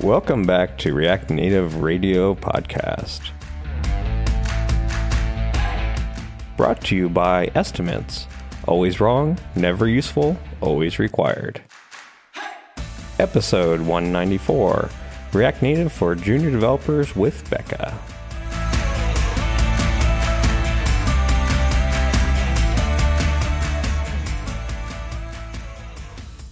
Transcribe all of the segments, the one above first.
Welcome back to React Native Radio Podcast. Brought to you by Estimates. Always wrong, never useful, always required. Episode 194 React Native for Junior Developers with Bekah.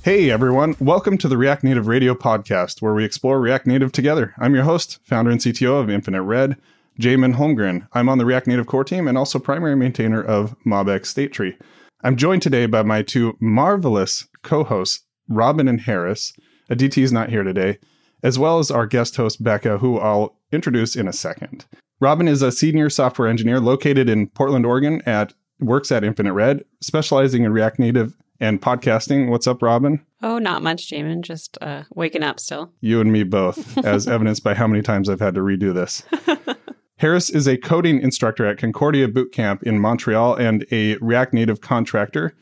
Hey everyone, welcome to the React Native Radio podcast, where we explore React Native together. I'm your host, founder and CTO of Infinite Red, Jamon Holmgren. I'm on the React Native core team and also primary maintainer of MobX State Tree. I'm joined today by my two marvelous co-hosts, Robin and Harris. Aditi is not here today, as well as our guest host, Bekah, who I'll introduce in a second. Robin is a senior software engineer located in Portland, Oregon at works at Infinite Red, specializing in React Native and podcasting. What's up, Robin? Oh, not much, Jamon. Just uh, waking up still. You and me both, as evidenced by how many times I've had to redo this. Harris is a coding instructor at Concordia Bootcamp in Montreal and a React Native contractor.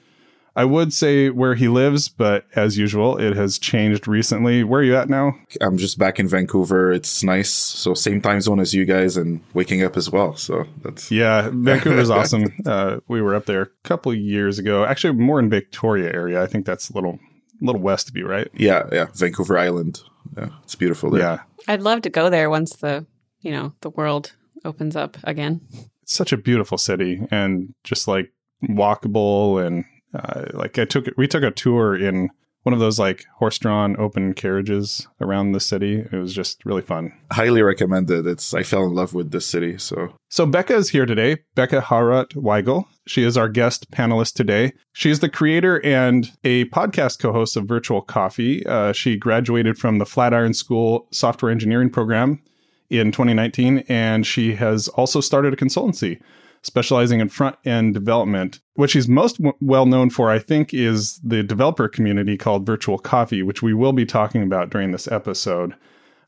I would say where he lives, but as usual, it has changed recently. Where are you at now? I'm just back in Vancouver. It's nice. So same time zone as you guys and waking up as well. So that's Yeah, Vancouver's awesome. Uh, we were up there a couple years ago. Actually, more in Victoria area. I think that's a little little west of you, right? yeah, yeah. Vancouver Island. Yeah, it's beautiful there. Yeah. I'd love to go there once the you know the world opens up again. It's such a beautiful city and just like walkable and uh, like I took we took a tour in one of those like horse-drawn open carriages around the city. It was just really fun. Highly recommended. It's I fell in love with this city. So So Bekah is here today. Bekah Hawrot Weigel. She is our guest panelist today. She is the creator and a podcast co-host of Virtual Coffee. Uh, she graduated from the Flatiron School Software Engineering program in 2019, and she has also started a consultancy specializing in front end development. What she's most w- well known for, I think, is the developer community called Virtual Coffee, which we will be talking about during this episode.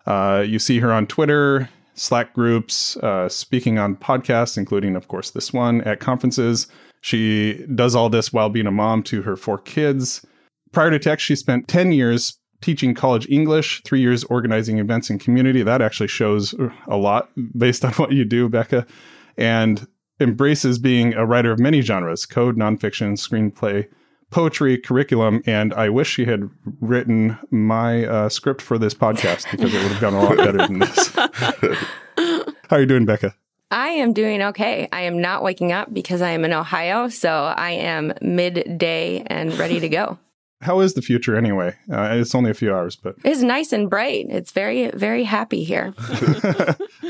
Uh, you see her on Twitter, Slack groups, uh, speaking on podcasts, including, of course, this one at conferences. She does all this while being a mom to her four kids. Prior to tech, she spent 10 years teaching college English, three years organizing events and community. That actually shows a lot based on what you do, Bekah. And embraces being a writer of many genres code, nonfiction, screenplay, poetry, curriculum. And I wish she had written my uh, script for this podcast because it would have gone a lot better than this. How are you doing, Bekah? I am doing okay. I am not waking up because I am in Ohio, so I am midday and ready to go. How is the future anyway? Uh, it's only a few hours, but It's nice and bright. It's very, very happy here.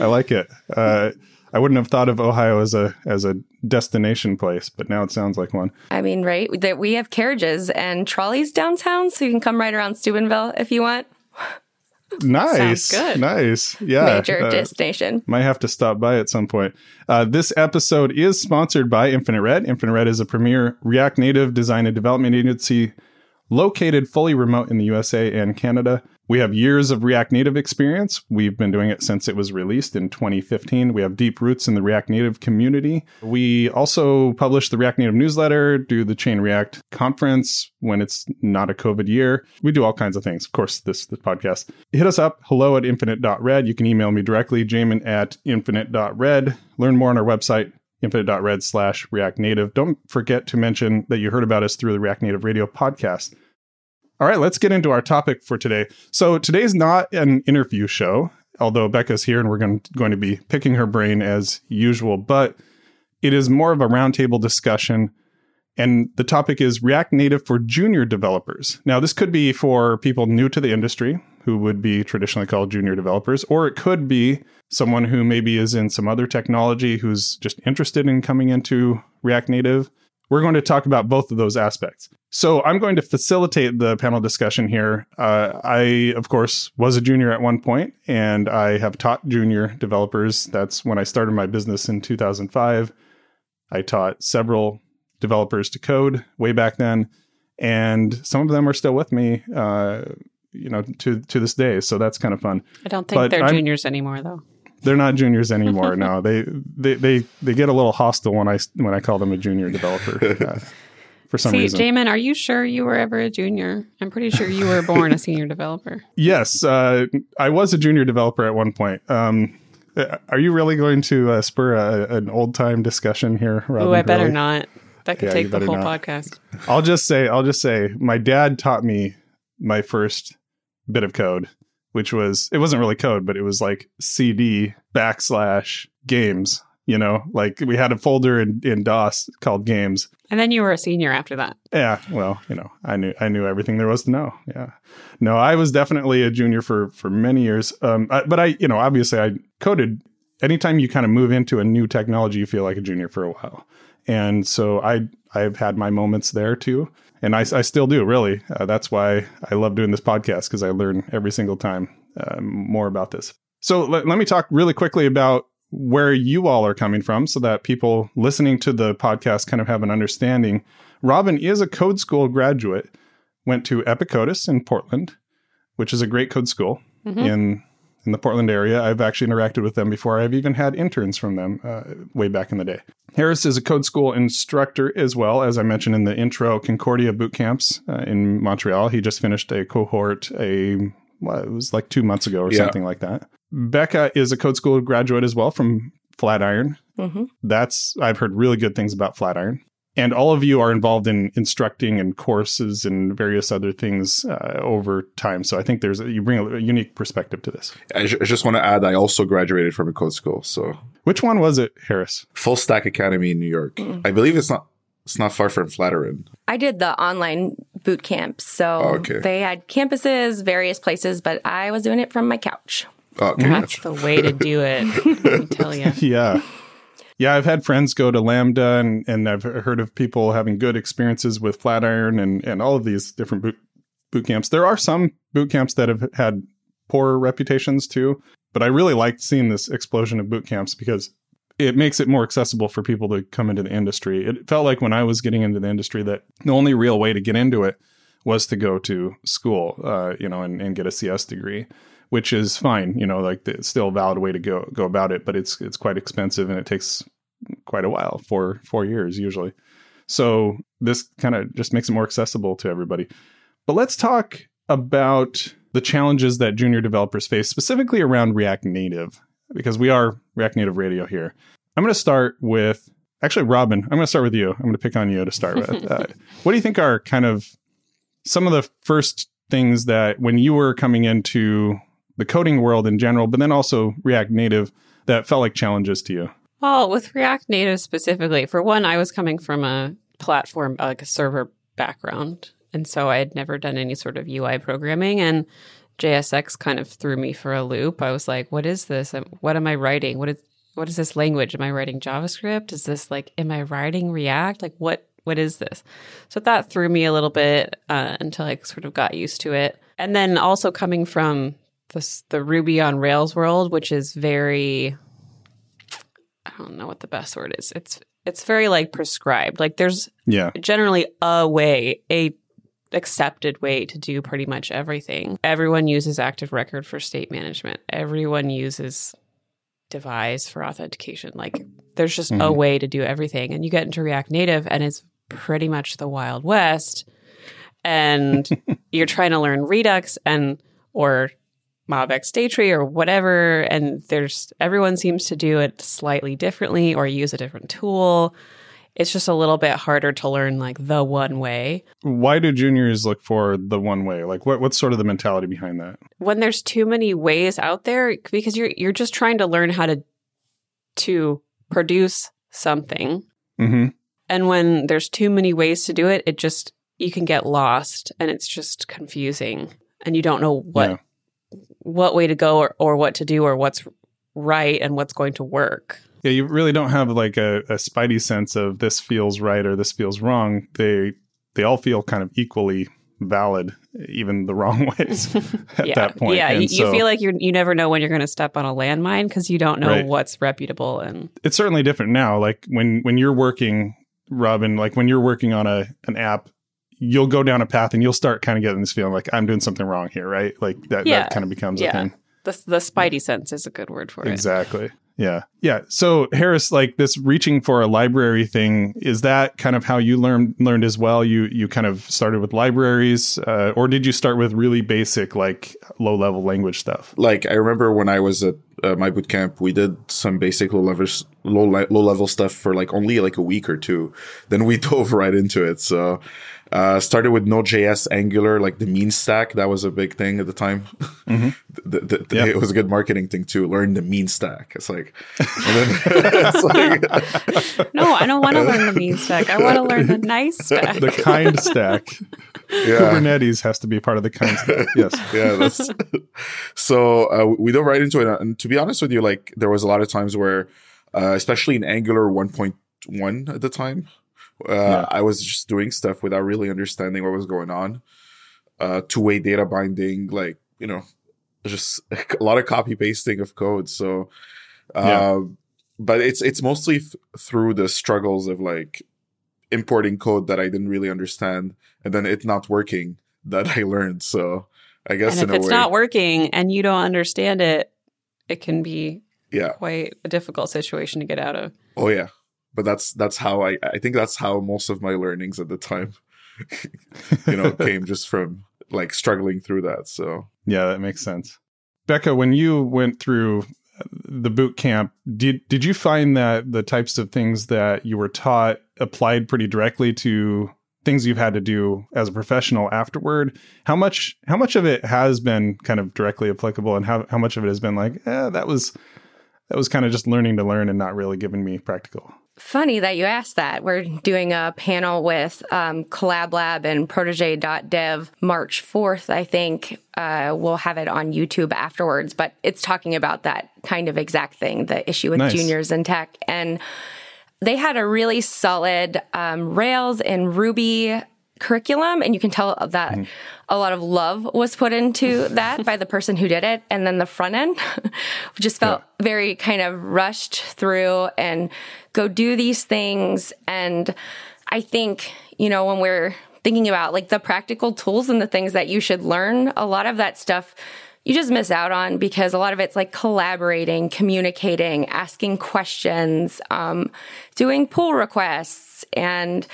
I like it. Uh, I wouldn't have thought of Ohio as a as a destination place, but now it sounds like one. I mean, right? That we have carriages and trolleys downtown, so you can come right around Steubenville if you want. Nice, Sounds good. nice. Yeah, Major uh, destination. might have to stop by at some point. Uh, this episode is sponsored by Infinite Red. Infinite Red is a premier React Native design and development agency located fully remote in the USA and Canada. We have years of React Native experience. We've been doing it since it was released in 2015. We have deep roots in the React Native community. We also publish the React Native newsletter, do the Chain React conference when it's not a COVID year. We do all kinds of things. Of course, this, this podcast. Hit us up, hello at infinite.red. You can email me directly, jamon at infinite.red. Learn more on our website, infinite.red slash React Native. Don't forget to mention that you heard about us through the React Native Radio podcast. All right, let's get into our topic for today. So today's not an interview show, although Bekah's here and we're going, going to be picking her brain as usual, but it is more of a roundtable discussion. And the topic is React Native for junior developers. Now, this could be for people new to the industry who would be traditionally called junior developers, or it could be someone who maybe is in some other technology who's just interested in coming into React Native. We're going to talk about both of those aspects. So I'm going to facilitate the panel discussion here. Uh, I, of course, was a junior at one point, and I have taught junior developers. That's when I started my business in 2005. I taught several developers to code way back then, and some of them are still with me, uh, you know, to to this day. So that's kind of fun. I don't think But they're I'm- juniors anymore, though. They're not juniors anymore. no, they, they they they get a little hostile when I when I call them a junior developer. Uh, for some See, reason, Jamon, are you sure you were ever a junior? I'm pretty sure you were born a senior developer. yes, uh, I was a junior developer at one point. Um, uh, are you really going to uh, spur a, an old time discussion here? Robin Oh, I better not. That could Yeah, take the whole not. podcast. I'll just say, I'll just say, my dad taught me my first bit of code, which was it wasn't really code, but it was like CD backslash games. You know, like we had a folder in, in DOS called games. And then you were a senior after that. Yeah, well, you know, I knew I knew everything there was to know. Yeah, no, I was definitely a junior for for many years. Um, I, but I, you know, obviously I coded. Anytime you kind of move into a new technology, you feel like a junior for a while, and so I I've had my moments there too, and I, I still do. Really, uh, that's why I love doing this podcast because I learn every single time uh, more about this. So let, let me talk really quickly about where you all are coming from so that people listening to the podcast kind of have an understanding. Robin is a code school graduate, went to Epicodus in Portland, which is a great code school in in the Portland area. I've actually interacted with them before. I've even had interns from them uh, way back in the day. Harris is a code school instructor as well, as I mentioned in the intro. Concordia boot camps uh, in Montreal. He just finished a cohort. A well, it was like two months ago or Yeah. something like that. Bekah is a code school graduate as well from Flatiron. hmm That's I've heard really good things about Flatiron. And all of you are involved in instructing and courses and various other things uh, over time. So I think there's a, you bring a, a unique perspective to this. I, just want to add, I also graduated from a code school, so Which one was it, Harris? Full Stack Academy in New York. I believe it's not it's not far from Flatiron. I did the online boot camp. So Oh, okay. they had campuses, various places, but I was doing it from my couch. Oh, okay, That's the way to do it. Let me tell you. Yeah. Yeah, I've had friends go to Lambda and, and I've heard of people having good experiences with Flatiron and, and all of these different boot, boot camps. There are some boot camps that have had poor reputations too, but I really liked seeing this explosion of boot camps because it makes it more accessible for people to come into the industry. It felt like when I was getting into the industry that the only real way to get into it was to go to school, uh, you know, and, and get a CS degree, which is fine, you know, like it's still a valid way to go go about it, but it's it's quite expensive and it takes quite a while, for four years usually. So this kind of just makes it more accessible to everybody. But let's talk about the challenges that junior developers face, specifically around React Native, because we are React Native Radio here. I'm going to start with actually Robin. I'm going to start with you. I'm going to pick on you to start with. Uh, what do you think are kind of some of the first things that when you were coming into the coding world in general, but then also React Native, that felt like challenges to you? Well, with React Native specifically, for one, I was coming from a platform, like a server background. And so I had never done any sort of UI programming. And JSX kind of threw me for a loop. I was like, what is this? What am I writing? What is what is this language? Am I writing JavaScript? Is this like, am I writing React? Like, what what is this? So that threw me a little bit uh, until I sort of got used to it. And then also coming from this, the Ruby on Rails world, which is very I don't know what the best word is. It's it's very like prescribed. Like there's Yeah. generally a way, a accepted way to do pretty much everything. Everyone uses Active Record for state management. Everyone uses Devise for authentication. Like there's just a Mhm. way to do everything. And you get into React Native and it's pretty much the Wild West. And you're trying to learn Redux and or MobX State Tree or whatever, and there's everyone seems to do it slightly differently or use a different tool. It's just a little bit harder to learn like the one way. Why do juniors look for the one way? Like, what what's sort of the mentality behind that? When there's too many ways out there, because you're you're just trying to learn how to to produce something, hmm and when there's too many ways to do it, it just you can get lost, and it's just confusing, and you don't know what Yeah. What way to go or, or what to do or what's right and what's going to work. Yeah, you really don't have like a, a spidey sense of this feels right or this feels wrong. They they all feel kind of equally valid, even the wrong ways at yeah. that point. Yeah, you, so you feel like you you never know when you're going to step on a landmine because you don't know Right. what's reputable and it's certainly different now. Like when when you're working, Robin, like when you're working on a an app, you'll go down a path and you'll start kind of getting this feeling like I'm doing something wrong here, right? Like that Yeah. that kind of becomes Yeah. a thing. The the spidey sense is a good word for it. Exactly. Yeah. Yeah. So Harris, like this reaching for a library thing, is that kind of how you learned learned as well? You you kind of started with libraries, uh, or did you start with really basic, like low level language stuff? Like I remember when I was at uh, my boot camp, we did some basic low level low low level stuff for like only like a week or two. Then we dove right into it. So uh, started with Node.js, Angular, like the mean stack. That was a big thing at the time. Mm-hmm. the, the, the, yep. It was a good marketing thing too. Learn the mean stack. It's like, then, it's like no, I don't want to learn the mean stack. I want to learn the nice stack, the kind stack. Yeah. Kubernetes has to be part of the kind stack. Yes. yeah. That's, so uh, we dove right into it, and to be honest with you, like there was a lot of times where, uh, especially in Angular 1.1 at the time, uh, yeah. I was just doing stuff without really understanding what was going on. Uh, two way data binding, like, you know, just a lot of copy pasting of code. So, uh, yeah. but it's, it's mostly th- through the struggles of like importing code that I didn't really understand and then it not working that I learned. So I guess and if it's way, not working and you don't understand it, it can be yeah quite a difficult situation to get out of. Oh yeah, but that's that's how I I think that's how most of my learnings at the time, you know, came just from like struggling through that. So yeah, that makes sense. Bekah, when you went through uh, the boot camp, did did you find that the types of things that you were taught applied pretty directly to things you've had to do as a professional afterward? How much how much of it has been kind of directly applicable, and how how much of it has been like, eh, that was that was kind of just learning to learn and not really giving me practical funny that you asked that. We're doing a panel with um, Collab Lab and Protege.dev March 4th, I think. Uh, we'll have it on YouTube afterwards, but it's talking about that kind of exact thing the issue with nice. juniors in tech. And they had a really solid um, Rails and Ruby curriculum and you can tell that mm. a lot of love was put into that by the person who did it and then the front end just felt yeah. very kind of rushed through and go do these things. And i think you know when we're thinking about like the practical tools and the things that you should learn a lot of that stuff you just miss out on because a lot of it's like collaborating, communicating, asking questions, um, doing pull requests, and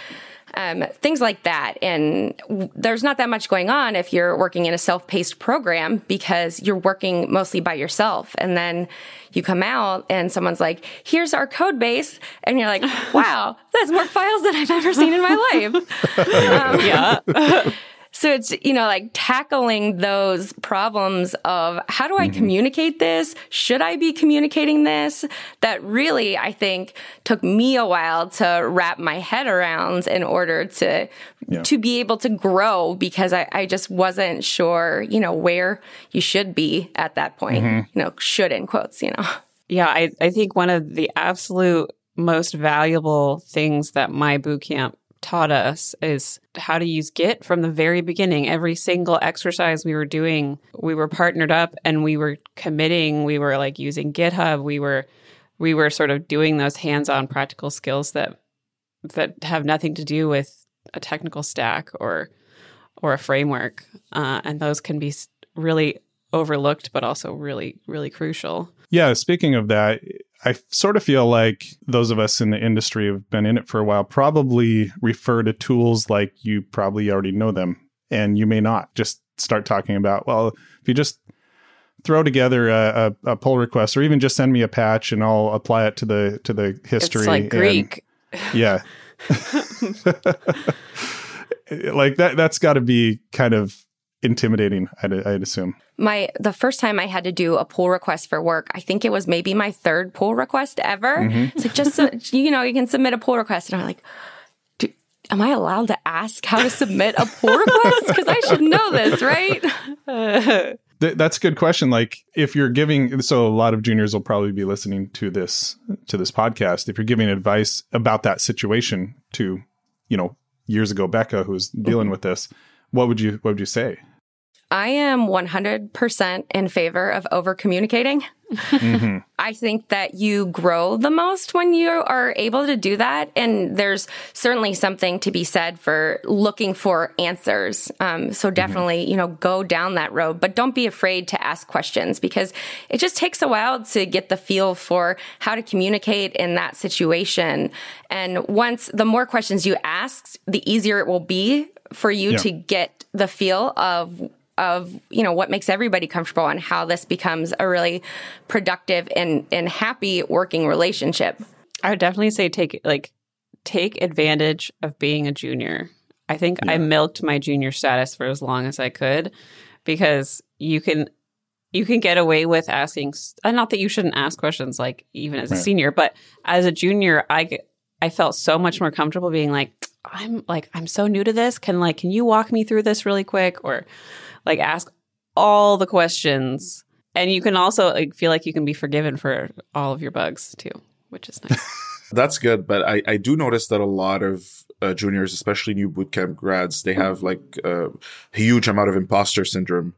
um, things like that. And w- there's not that much going on if you're working in a self paced program because you're working mostly by yourself. And then you come out and someone's like, here's our code base. And you're like, wow, that's more files than I've ever seen in my life. um, yeah. So it's, you know, like tackling those problems of how do I mm-hmm. communicate this? Should I be communicating this? That really, I think, took me a while to wrap my head around in order to, yeah. to be able to grow because I, I, just wasn't sure, you know, where you should be at that point, mm-hmm. you know, should in quotes, you know. Yeah, I, I think one of the absolute most valuable things that my boot camp taught us is how to use Git from the very beginning. Every single exercise we were doing, we were partnered up and we were committing, we were like using GitHub, we were we were sort of doing those hands-on practical skills that that have nothing to do with a technical stack or or a framework. Uh, and those can be really overlooked but also really really crucial. Yeah, speaking of that, I sort of feel like those of us in the industry have been in it for a while probably refer to tools like you probably already know them and you may not just start talking about well if you just throw together a, a, a pull request or even just send me a patch and I'll apply it to the to the history it's like Greek. Yeah. Like that that's got to be kind of intimidating I'd, I'd assume my the first time I had to do a pull request for work, I think it was maybe my third pull request ever. Mm-hmm. So just you know, you can submit a pull request, and I'm like, am I allowed to ask how to submit a pull request? Because I should know this, right? that's a good question. Like, if you're giving, so a lot of juniors will probably be listening to this to this podcast. If you're giving advice about that situation to, you know, years ago Bekah, who's dealing mm-hmm. with this, what would you what would you say? I am 100% in favor of over communicating. Mm-hmm. I think that you grow the most when you are able to do that. And there's certainly something to be said for looking for answers. Um, so mm-hmm. definitely, mm-hmm. you know, go down that road, but don't be afraid to ask questions because it just takes a while to get the feel for how to communicate in that situation. And once the more questions you ask, the easier it will be for you yeah. to get the feel of of you know what makes everybody comfortable and how this becomes a really productive and and happy working relationship. I would definitely say take like take advantage of being a junior. I think yeah. I milked my junior status for as long as I could because you can you can get away with asking not that you shouldn't ask questions like even as a right. senior but as a junior I I felt so much more comfortable being like I'm like I'm so new to this can like can you walk me through this really quick or like ask all the questions and you can also like, feel like you can be forgiven for all of your bugs too which is nice that's good but i i do notice that a lot of uh, juniors especially new bootcamp grads they have like a huge amount of imposter syndrome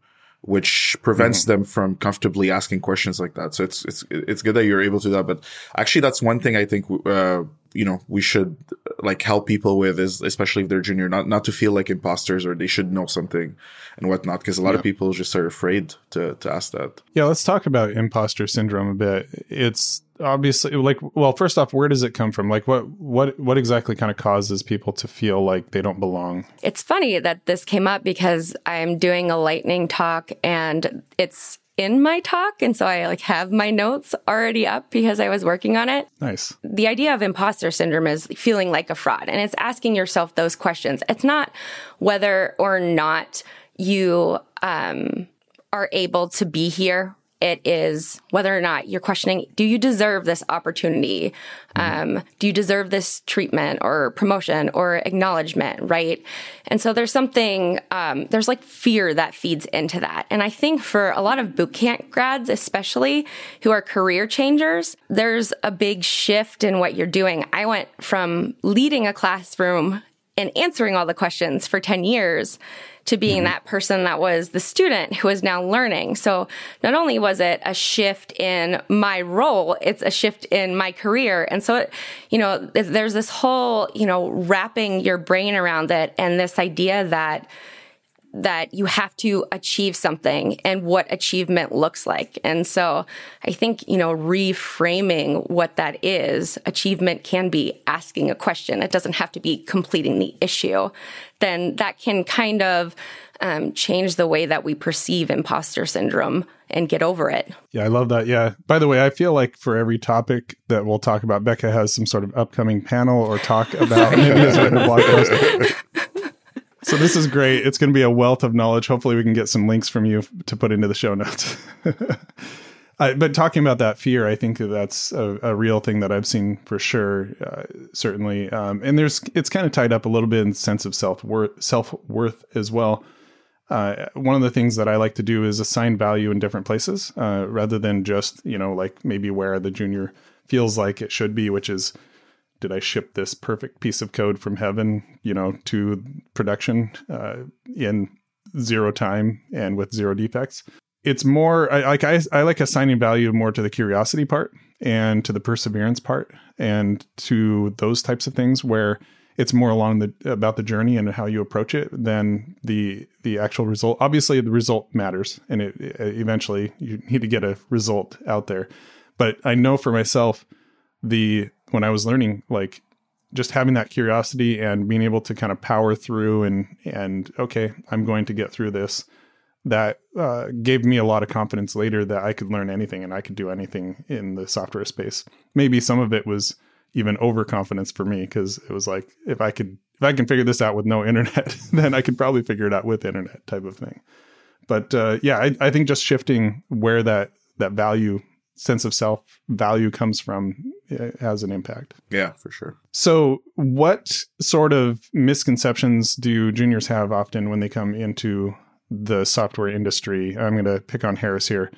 which prevents mm-hmm. them from comfortably asking questions like that. So it's it's it's good that you're able to do that. But actually, that's one thing I think uh, you know we should like help people with is especially if they're junior not not to feel like imposters or they should know something and whatnot because a lot yeah. of people just are afraid to to ask that. Yeah let's talk about imposter syndrome a bit. It's obviously like well first off where does it come from? Like what what what exactly kind of causes people to feel like they don't belong? It's funny that this came up because i'm doing a lightning talk and it's in my talk. And so I like have my notes already up because I was working on it. Nice. The idea of imposter syndrome is feeling like a fraud and it's asking yourself those questions. It's not whether or not you, um, are able to be here it is whether or not you're questioning do you deserve this opportunity? Um, do you deserve this treatment or promotion or acknowledgement right? And so there's something um, there's like fear that feeds into that. And i think for a lot of boot camp grads especially who are career changers there's a big shift in what you're doing. I went from leading a classroom and answering all the questions for 10 years to being mm-hmm. that person that was the student who is now learning. So not only was it a shift in my role, it's a shift in my career. And so, it, you know, there's this whole, you know, wrapping your brain around it and this idea that that you have to achieve something and what achievement looks like. And so I think, you know, reframing what that is, achievement can be asking a question. It doesn't have to be completing the issue. Then that can kind of um, change the way that we perceive imposter syndrome and get over it. Yeah, I love that. Yeah. By the way, I feel like for every topic that we'll talk about, Bekah has some sort of upcoming panel or talk about maybe a blog post. So this is great. It's going to be a wealth of knowledge. Hopefully, we can get some links from you to put into the show notes. uh, but talking about that fear, I think that that's a, a real thing that I've seen for sure. Uh, certainly, um, and there's it's kind of tied up a little bit in sense of self worth, self worth as well. Uh, one of the things that I like to do is assign value in different places, uh, rather than just you know like maybe where the junior feels like it should be, which is did I ship this perfect piece of code from heaven, you know, to production uh, in zero time and with zero defects? It's more I, like I, I like assigning value more to the curiosity part and to the perseverance part and to those types of things where it's more along the about the journey and how you approach it than the the actual result. Obviously, the result matters, and it, it eventually you need to get a result out there. But I know for myself, the when I was learning, like just having that curiosity and being able to kind of power through and and okay, I'm going to get through this. That uh, gave me a lot of confidence later that I could learn anything and I could do anything in the software space. Maybe some of it was even overconfidence for me because it was like if I could if I can figure this out with no internet, then I could probably figure it out with internet type of thing. But uh, yeah, I, I think just shifting where that that value sense of self value comes from has an impact. Yeah, for sure. So, what sort of misconceptions do juniors have often when they come into the software industry? I'm going to pick on Harris here.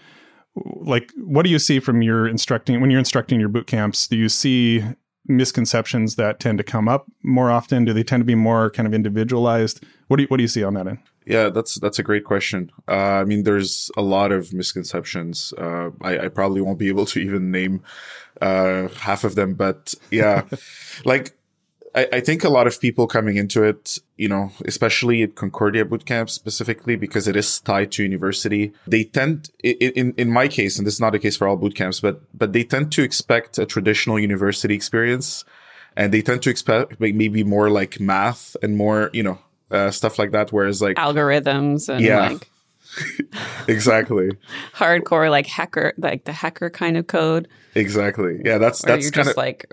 Like, what do you see from your instructing when you're instructing your boot camps? Do you see misconceptions that tend to come up more often? Do they tend to be more kind of individualized? What do you, what do you see on that end? Yeah, that's that's a great question. Uh, I mean, there's a lot of misconceptions. Uh, I, I, probably won't be able to even name uh, half of them, but yeah, like I, I, think a lot of people coming into it, you know, especially at Concordia Bootcamp specifically, because it is tied to university, they tend, in in my case, and this is not the case for all bootcamps, but but they tend to expect a traditional university experience, and they tend to expect maybe more like math and more, you know uh, stuff like that. Whereas like algorithms and yeah. like exactly hardcore like hacker like the hacker kind of code. Exactly. Yeah, that's Or that's you're kind just of like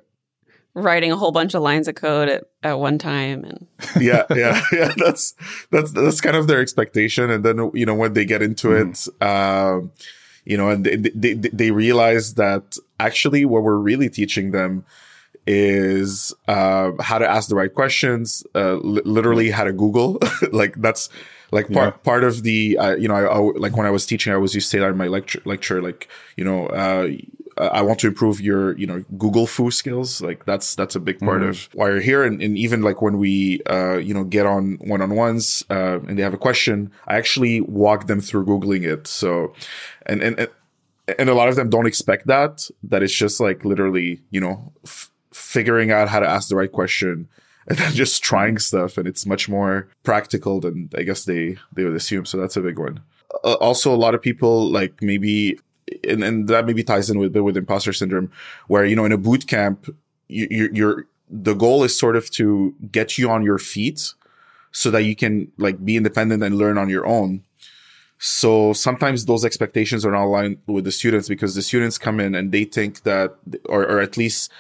writing a whole bunch of lines of code at, at one time and yeah, yeah, yeah. That's that's that's kind of their expectation, and then you know when they get into it, um, you know, and they, they they realize that actually what we're really teaching them is uh, how to ask the right questions, uh, li- literally how to Google. like that's like part Yeah. part of the uh, you know I, I like when I was teaching, I was used to say that in my lecture lecture like you know. Uh, I want to improve your, you know, Google fu skills. Like that's that's a big part of why you're here. And, and even like when we, uh, you know, get on one on ones uh, and they have a question, I actually walk them through googling it. So, and and and a lot of them don't expect that. That it's just like literally, you know, f- figuring out how to ask the right question and then just trying stuff and it's much more practical than i guess they they would assume so that's a big one. Uh, also a lot of people like maybe and, and that maybe ties in with with imposter syndrome where you know in a boot camp you, you're, you're the goal is sort of to get you on your feet so that you can like be independent and learn on your own. So sometimes those expectations are not aligned with the students because the students come in and they think that, or, or at least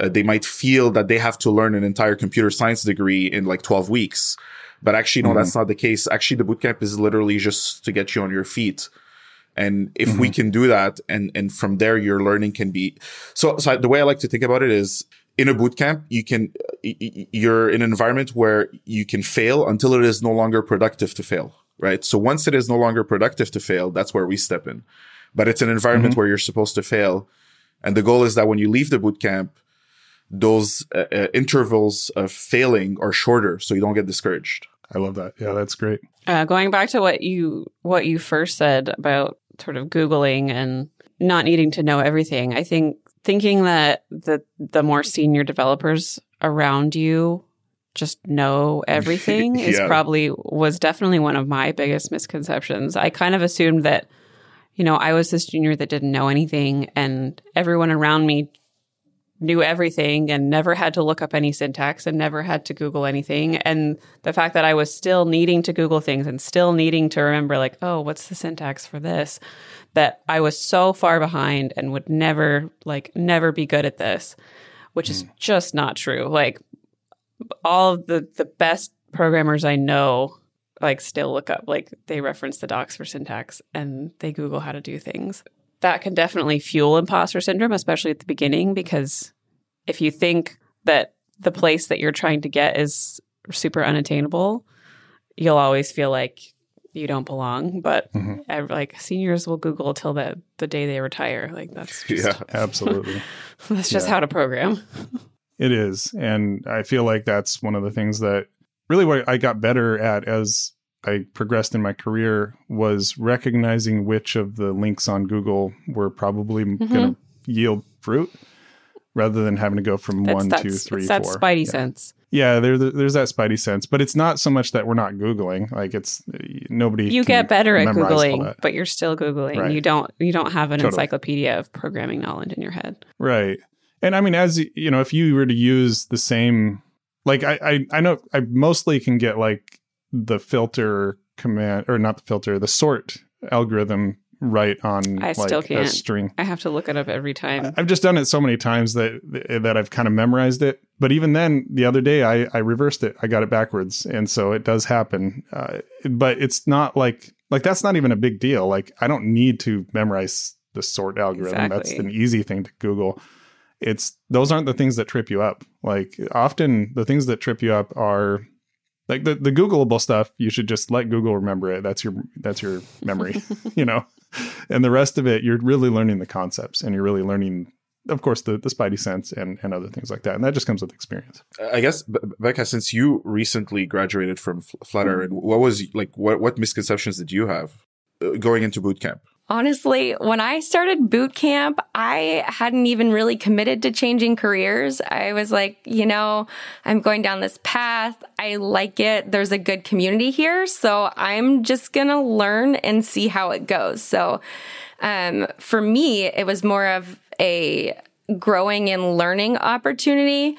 uh, they might feel that they have to learn an entire computer science degree in like 12 weeks. But actually, no, that's mm-hmm. not the case. Actually, the bootcamp is literally just to get you on your feet. And if we mm-hmm. can do that, and and from there your learning can be. So, so the way I like to think about it is, in a bootcamp, you can you're in an environment where you can fail until it is no longer productive to fail, right? So once it is no longer productive to fail, that's where we step in. But it's an environment mm-hmm. where you're supposed to fail, and the goal is that when you leave the bootcamp, those uh, uh, intervals of failing are shorter, so you don't get discouraged. I love that. Yeah, that's great. Uh, going back to what you what you first said about sort of googling and not needing to know everything, I think thinking that the the more senior developers around you just know everything is probably was definitely one of my biggest misconceptions. I kind of assumed that you know I was this junior that didn't know anything, and everyone around me knew everything and never had to look up any syntax and never had to Google anything. And the fact that I was still needing to Google things and still needing to remember, like, oh, what's the syntax for this? That I was so far behind and would never, like, never be good at this, which is hmm. just not true. Like, all of the, the best programmers I know, like, still look up, like, they reference the docs for syntax and they Google how to do things that can definitely fuel imposter syndrome, especially at the beginning, because if you think that the place that you're trying to get is super unattainable, you'll always feel like you don't belong. But Mhm. ev- like seniors will Google till the the day they retire. Like that's just, Yeah. Absolutely. that's just Yeah. how to program. It is. And I feel like that's one of the things that really what I got better at as I progressed in my career was recognizing which of the links on Google were probably going to mm-hmm. yield fruit rather than having to go from That's one, that's, two, three, it's that spidey yeah. sense. Yeah, there, there's that spidey sense, but it's not so much that we're not Googling. Like it's uh, nobody. You get better at googling, but you're still googling. Right. You don't you don't have an Totally. encyclopedia of programming knowledge in your head. Right. And I mean, as you know, if you were to use the same, like I, I, I know I mostly can get like the filter command or not the filter, the sort algorithm right on I like still a can't. string. I have to look it up every time. I've just done it so many times that that I've kind of memorized it. But even then, the other day I, I reversed it. I got it backwards, and so it does happen. Uh, but it's not like like that's not even a big deal. Like I don't need to memorize the sort algorithm. That's an easy thing to Google. It's those aren't the things that trip you up. Like often the things that trip you up are like the the Googleable stuff. You should just let Google remember it. That's your that's your memory. you know and the rest of it you're really learning the concepts and you're really learning of course the the spidey sense and and other things like that and that just comes with experience I guess Bekah, since you recently graduated from F- Flutter, and what was like what what misconceptions did you have uh, going into boot camp? Honestly, when I started boot camp, I hadn't even really committed to changing careers. I was like, you know, I'm going down this path. I like it. There's a good community here. So I'm just going to learn and see how it goes. So, um, for me, it was more of a growing and learning opportunity.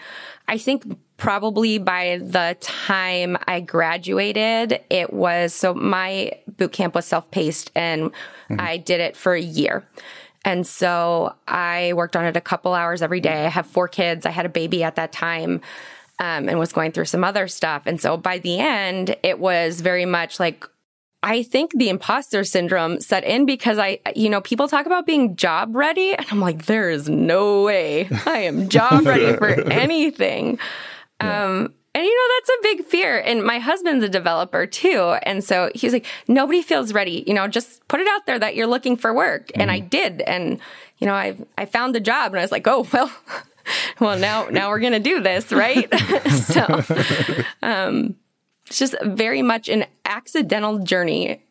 I think probably by the time I graduated, it was so my boot camp was self paced and mm-hmm. I did it for a year. And so I worked on it a couple hours every day. I have four kids. I had a baby at that time um, and was going through some other stuff. And so by the end, it was very much like, I think the imposter syndrome set in because I, you know, people talk about being job ready. And I'm like, there is no way I am job ready for anything. Yeah. Um, and you know, that's a big fear. And my husband's a developer too. And so he's like, nobody feels ready. You know, just put it out there that you're looking for work. Mm-hmm. And I did. And, you know, I, I found the job and I was like, oh, well, well, now, now we're going to do this. Right. so, um, it's just very much an accidental journey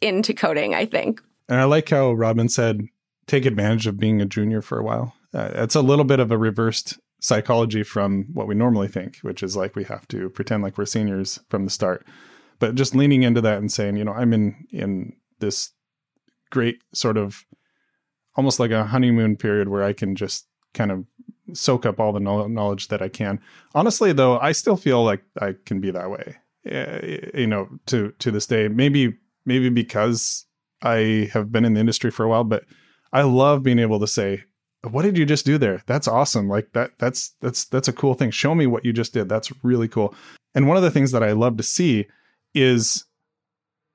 into coding, I think. And I like how Robin said, take advantage of being a junior for a while. Uh, it's a little bit of a reversed psychology from what we normally think, which is like we have to pretend like we're seniors from the start. But just leaning into that and saying, you know, I'm in in this great sort of almost like a honeymoon period where I can just kind of soak up all the knowledge that I can. Honestly, though, I still feel like I can be that way. Uh, you know, to to this day, maybe maybe because I have been in the industry for a while, but I love being able to say, what did you just do there? That's awesome. Like that that's that's that's a cool thing. Show me what you just did. That's really cool. And one of the things that I love to see is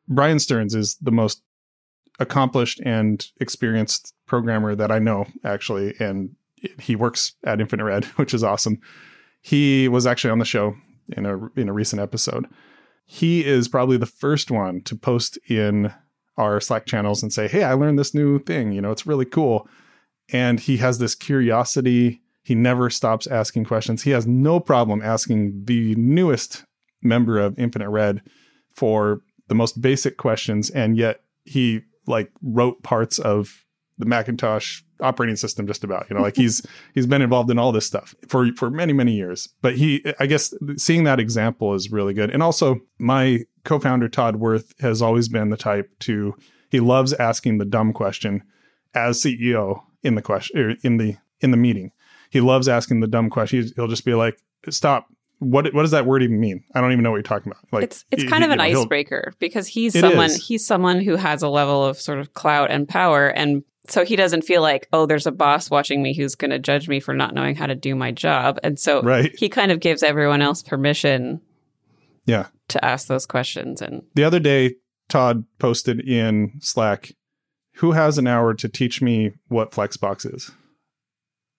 Bryan Stearns is the most accomplished and experienced programmer that I know actually and he works at Infinite Red, which is awesome. He was actually on the show in a in a recent episode. He is probably the first one to post in our Slack channels and say, "Hey, I learned this new thing. You know, it's really cool." And he has this curiosity. He never stops asking questions. He has no problem asking the newest member of Infinite Red for the most basic questions, and yet he like wrote parts of the Macintosh operating system just about. You know, like he's he's been involved in all this stuff for for many many years. But he, I guess, seeing that example is really good. And also, my co-founder Todd Werth has always been the type to he loves asking the dumb question as CEO in the question er, in the in the meeting. He loves asking the dumb questions. He'll just be like, "Stop! What what does that word even mean? I don't even know what you're talking about." Like it's it's kind he, of an know, icebreaker because he's someone is. he's someone who has a level of sort of clout and power, and so he doesn't feel like oh, there's a boss watching me who's going to judge me for not knowing how to do my job, and so right. he kind of gives everyone else permission. Yeah. To ask those questions and the other day Todd posted in Slack who has an hour to teach me what Flexbox is?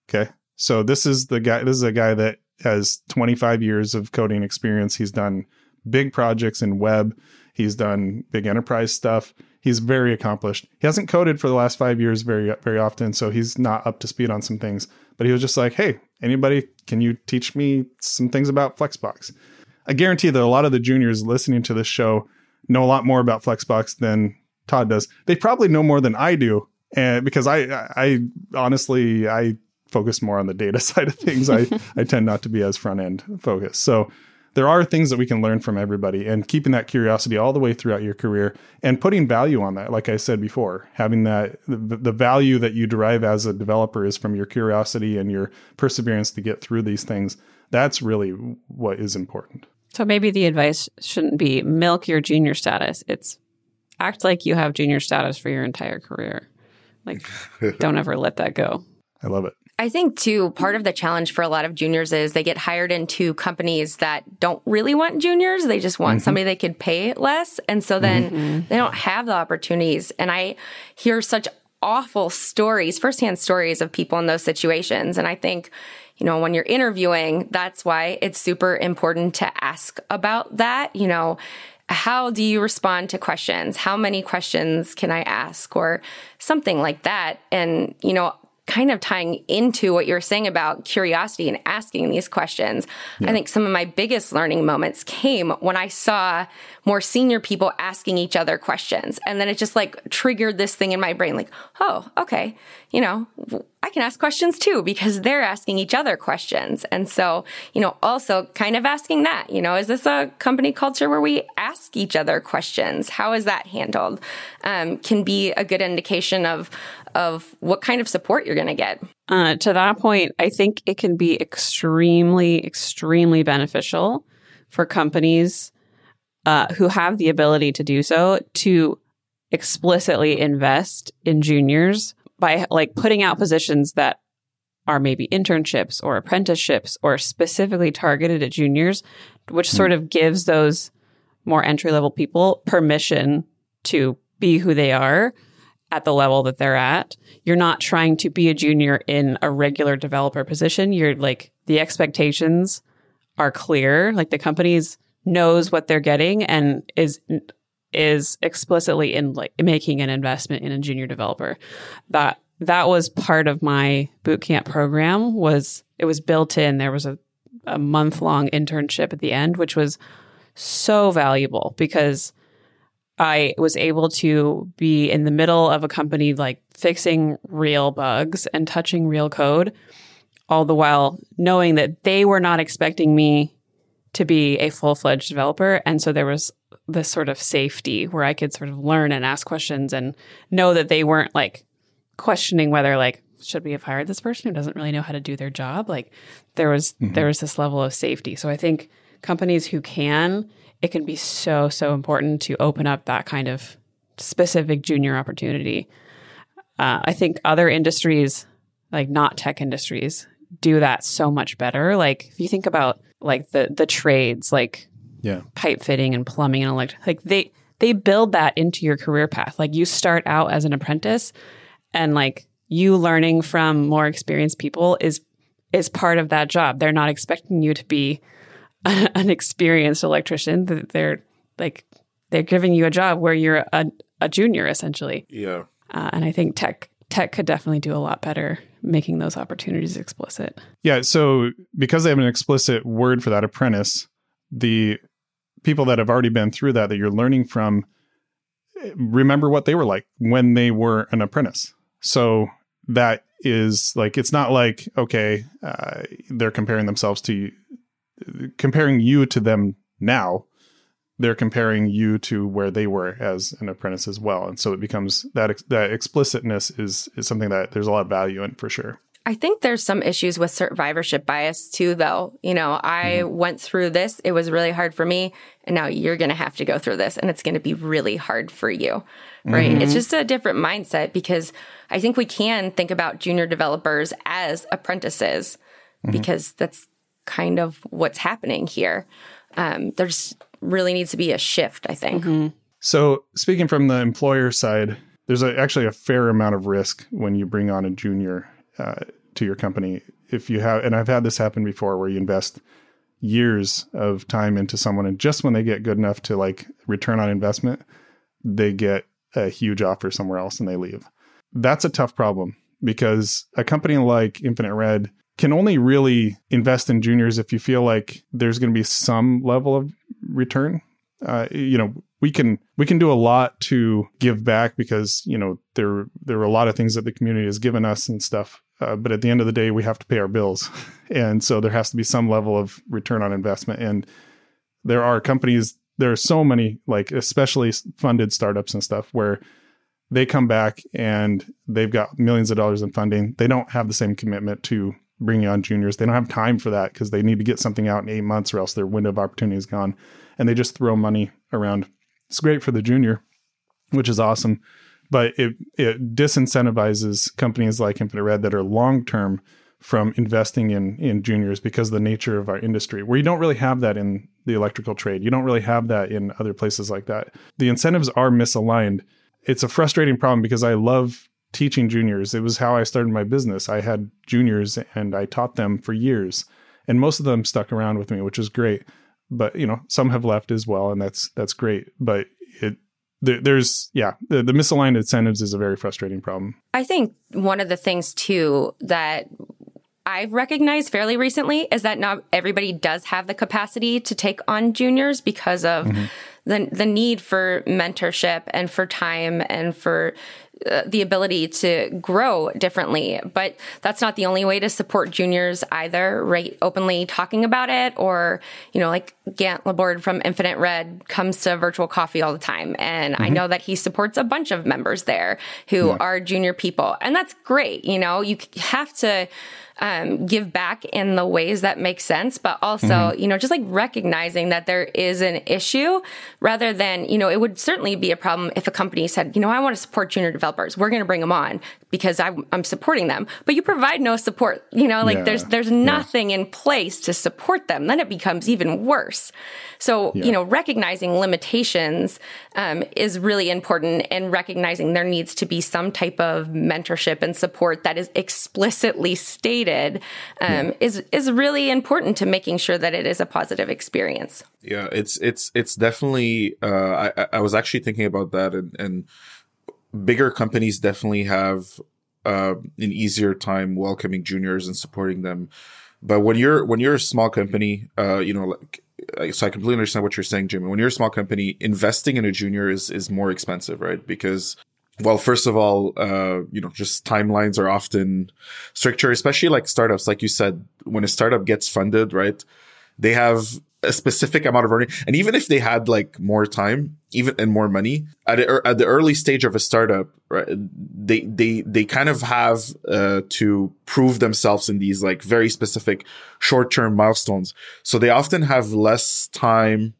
Okay. So this is the guy, this is a guy that has 25 years of coding experience. He's done big projects in web. He's done big enterprise stuff. He's very accomplished. He hasn't coded for the last five years very, very often. So he's not up to speed on some things, but he was just like, Hey, anybody, can you teach me some things about Flexbox? I guarantee that a lot of the juniors listening to this show know a lot more about Flexbox than Todd does. They probably know more than I do, and because I, I honestly, I focus more on the data side of things. I, I tend not to be as front end focused. So there are things that we can learn from everybody, and keeping that curiosity all the way throughout your career, and putting value on that. Like I said before, having that the, the value that you derive as a developer is from your curiosity and your perseverance to get through these things. That's really what is important. So maybe the advice shouldn't be milk your junior status. It's act like you have junior status for your entire career. Like, don't ever let that go. I love it. I think too, part of the challenge for a lot of juniors is they get hired into companies that don't really want juniors. They just want mm-hmm. somebody they could pay less. And so then mm-hmm. they don't have the opportunities. And I hear such awful stories, firsthand stories of people in those situations. And I think, you know, when you're interviewing, that's why it's super important to ask about that. You know, how do you respond to questions? How many questions can I ask? Or something like that. And, you know, kind of tying into what you're saying about curiosity and asking these questions, yeah. I think some of my biggest learning moments came when I saw more senior people asking each other questions. And then it just like triggered this thing in my brain like, oh, okay, you know, I can ask questions too because they're asking each other questions. And so, you know, also kind of asking that, you know, is this a company culture where we ask each other questions? How is that handled? Um, can be a good indication of of what kind of support you're going to get. Uh, to that point, I think it can be extremely, extremely beneficial for companies uh, who have the ability to do so to explicitly invest in juniors by like putting out positions that are maybe internships or apprenticeships or specifically targeted at juniors, which mm sort of gives those more entry level people permission to be who they are at the level that they're at. You're not trying to be a junior in a regular developer position. You're like the expectations are clear. Like the companies knows what they're getting and is is explicitly in like making an investment in a junior developer. That that was part of my bootcamp program was it was built in. There was a, a month long internship at the end, which was so valuable because I was able to be in the middle of a company like fixing real bugs and touching real code, all the while knowing that they were not expecting me to be a full fledged developer. And so there was this sort of safety where I could sort of learn and ask questions and know that they weren't like questioning whether like, should we have hired this person who doesn't really know how to do their job? Like there was mm-hmm. there was this level of safety. So I think companies who can it can be so, so important to open up that kind of specific junior opportunity. Uh, I think other industries, like not tech industries, do that so much better. Like if you think about like the the trades, like yeah, pipe fitting and plumbing and electric, like they they build that into your career path. Like you start out as an apprentice, and like you learning from more experienced people is is part of that job. They're not expecting you to be an experienced electrician. That they're like they're giving you a job where you're a, a junior essentially. Yeah. Uh, and I think tech tech could definitely do a lot better making those opportunities explicit. Yeah. So because they have an explicit word for that apprentice, the people that have already been through that that you're learning from remember what they were like when they were an apprentice. So that is like it's not like okay uh, they're comparing themselves to comparing you to them now, they're comparing you to where they were as an apprentice as well, and so it becomes that that explicitness is is something that there's a lot of value in for sure. I think there's some issues with survivorship bias too, though. You know, I mm-hmm. went through this. It was really hard for me. And now you're going to have to go through this and it's going to be really hard for you. Right. Mm-hmm. It's just a different mindset because I think we can think about junior developers as apprentices mm-hmm. because that's kind of what's happening here. Um, there's really needs to be a shift, I think. Mm-hmm. So, speaking from the employer side, there's a, actually a fair amount of risk when you bring on a junior uh, to your company. If you have, and I've had this happen before, where you invest years of time into someone, and just when they get good enough to like return on investment, they get a huge offer somewhere else and they leave. That's a tough problem because a company like Infinite Red can only really invest in juniors if you feel like there's going to be some level of return. Uh, you know, we can we can do a lot to give back because you know there there are a lot of things that the community has given us and stuff. Uh, but at the end of the day, we have to pay our bills, and so there has to be some level of return on investment. And there are companies, there are so many like especially funded startups and stuff where they come back and they've got millions of dollars in funding. They don't have the same commitment to bringing on juniors. They don't have time for that because they need to get something out in eight months or else their window of opportunity is gone. And they just throw money around. It's great for the junior, which is awesome, but it it disincentivizes companies like Infinite Red that are long term from investing in in juniors because of the nature of our industry, where you don't really have that in the electrical trade. You don't really have that in other places like that. The incentives are misaligned. It's a frustrating problem because I love teaching juniors. It was how I started my business. I had juniors and I taught them for years. And most of them stuck around with me, which is great. But, you know, some have left as well and that's that's great, but it there, there's yeah, the, the misaligned incentives is a very frustrating problem. I think one of the things too that I've recognized fairly recently is that not everybody does have the capacity to take on juniors because of mm-hmm. the the need for mentorship and for time and for uh, the ability to grow differently. But that's not the only way to support juniors either, right? Openly talking about it or, you know, like Gant Laborde from Infinite Red comes to virtual coffee all the time. And mm-hmm. I know that he supports a bunch of members there who yeah. are junior people. And that's great. You know, you have to, um, give back in the ways that make sense, but also, mm-hmm. you know, just like recognizing that there is an issue rather than, you know, it would certainly be a problem if a company said, you know, I want to support junior developers. We're going to bring them on because I'm, I'm, supporting them, but you provide no support, you know, like yeah. there's, there's nothing yeah. in place to support them. Then it becomes even worse. So, yeah. you know, recognizing limitations um, is really important and recognizing there needs to be some type of mentorship and support that is explicitly stated um, yeah. is is really important to making sure that it is a positive experience. Yeah, it's it's it's definitely. Uh, I I was actually thinking about that, and, and bigger companies definitely have uh, an easier time welcoming juniors and supporting them. But when you're when you're a small company, uh, you know, like so I completely understand what you're saying, Jimmy. When you're a small company, investing in a junior is is more expensive, right? Because well, first of all, uh, you know, just timelines are often stricter, especially like startups. Like you said, when a startup gets funded, right? They have a specific amount of earning. And even if they had like more time, even and more money at, a, at the early stage of a startup, right, they, they, they kind of have, uh, to prove themselves in these like very specific short-term milestones. So they often have less time,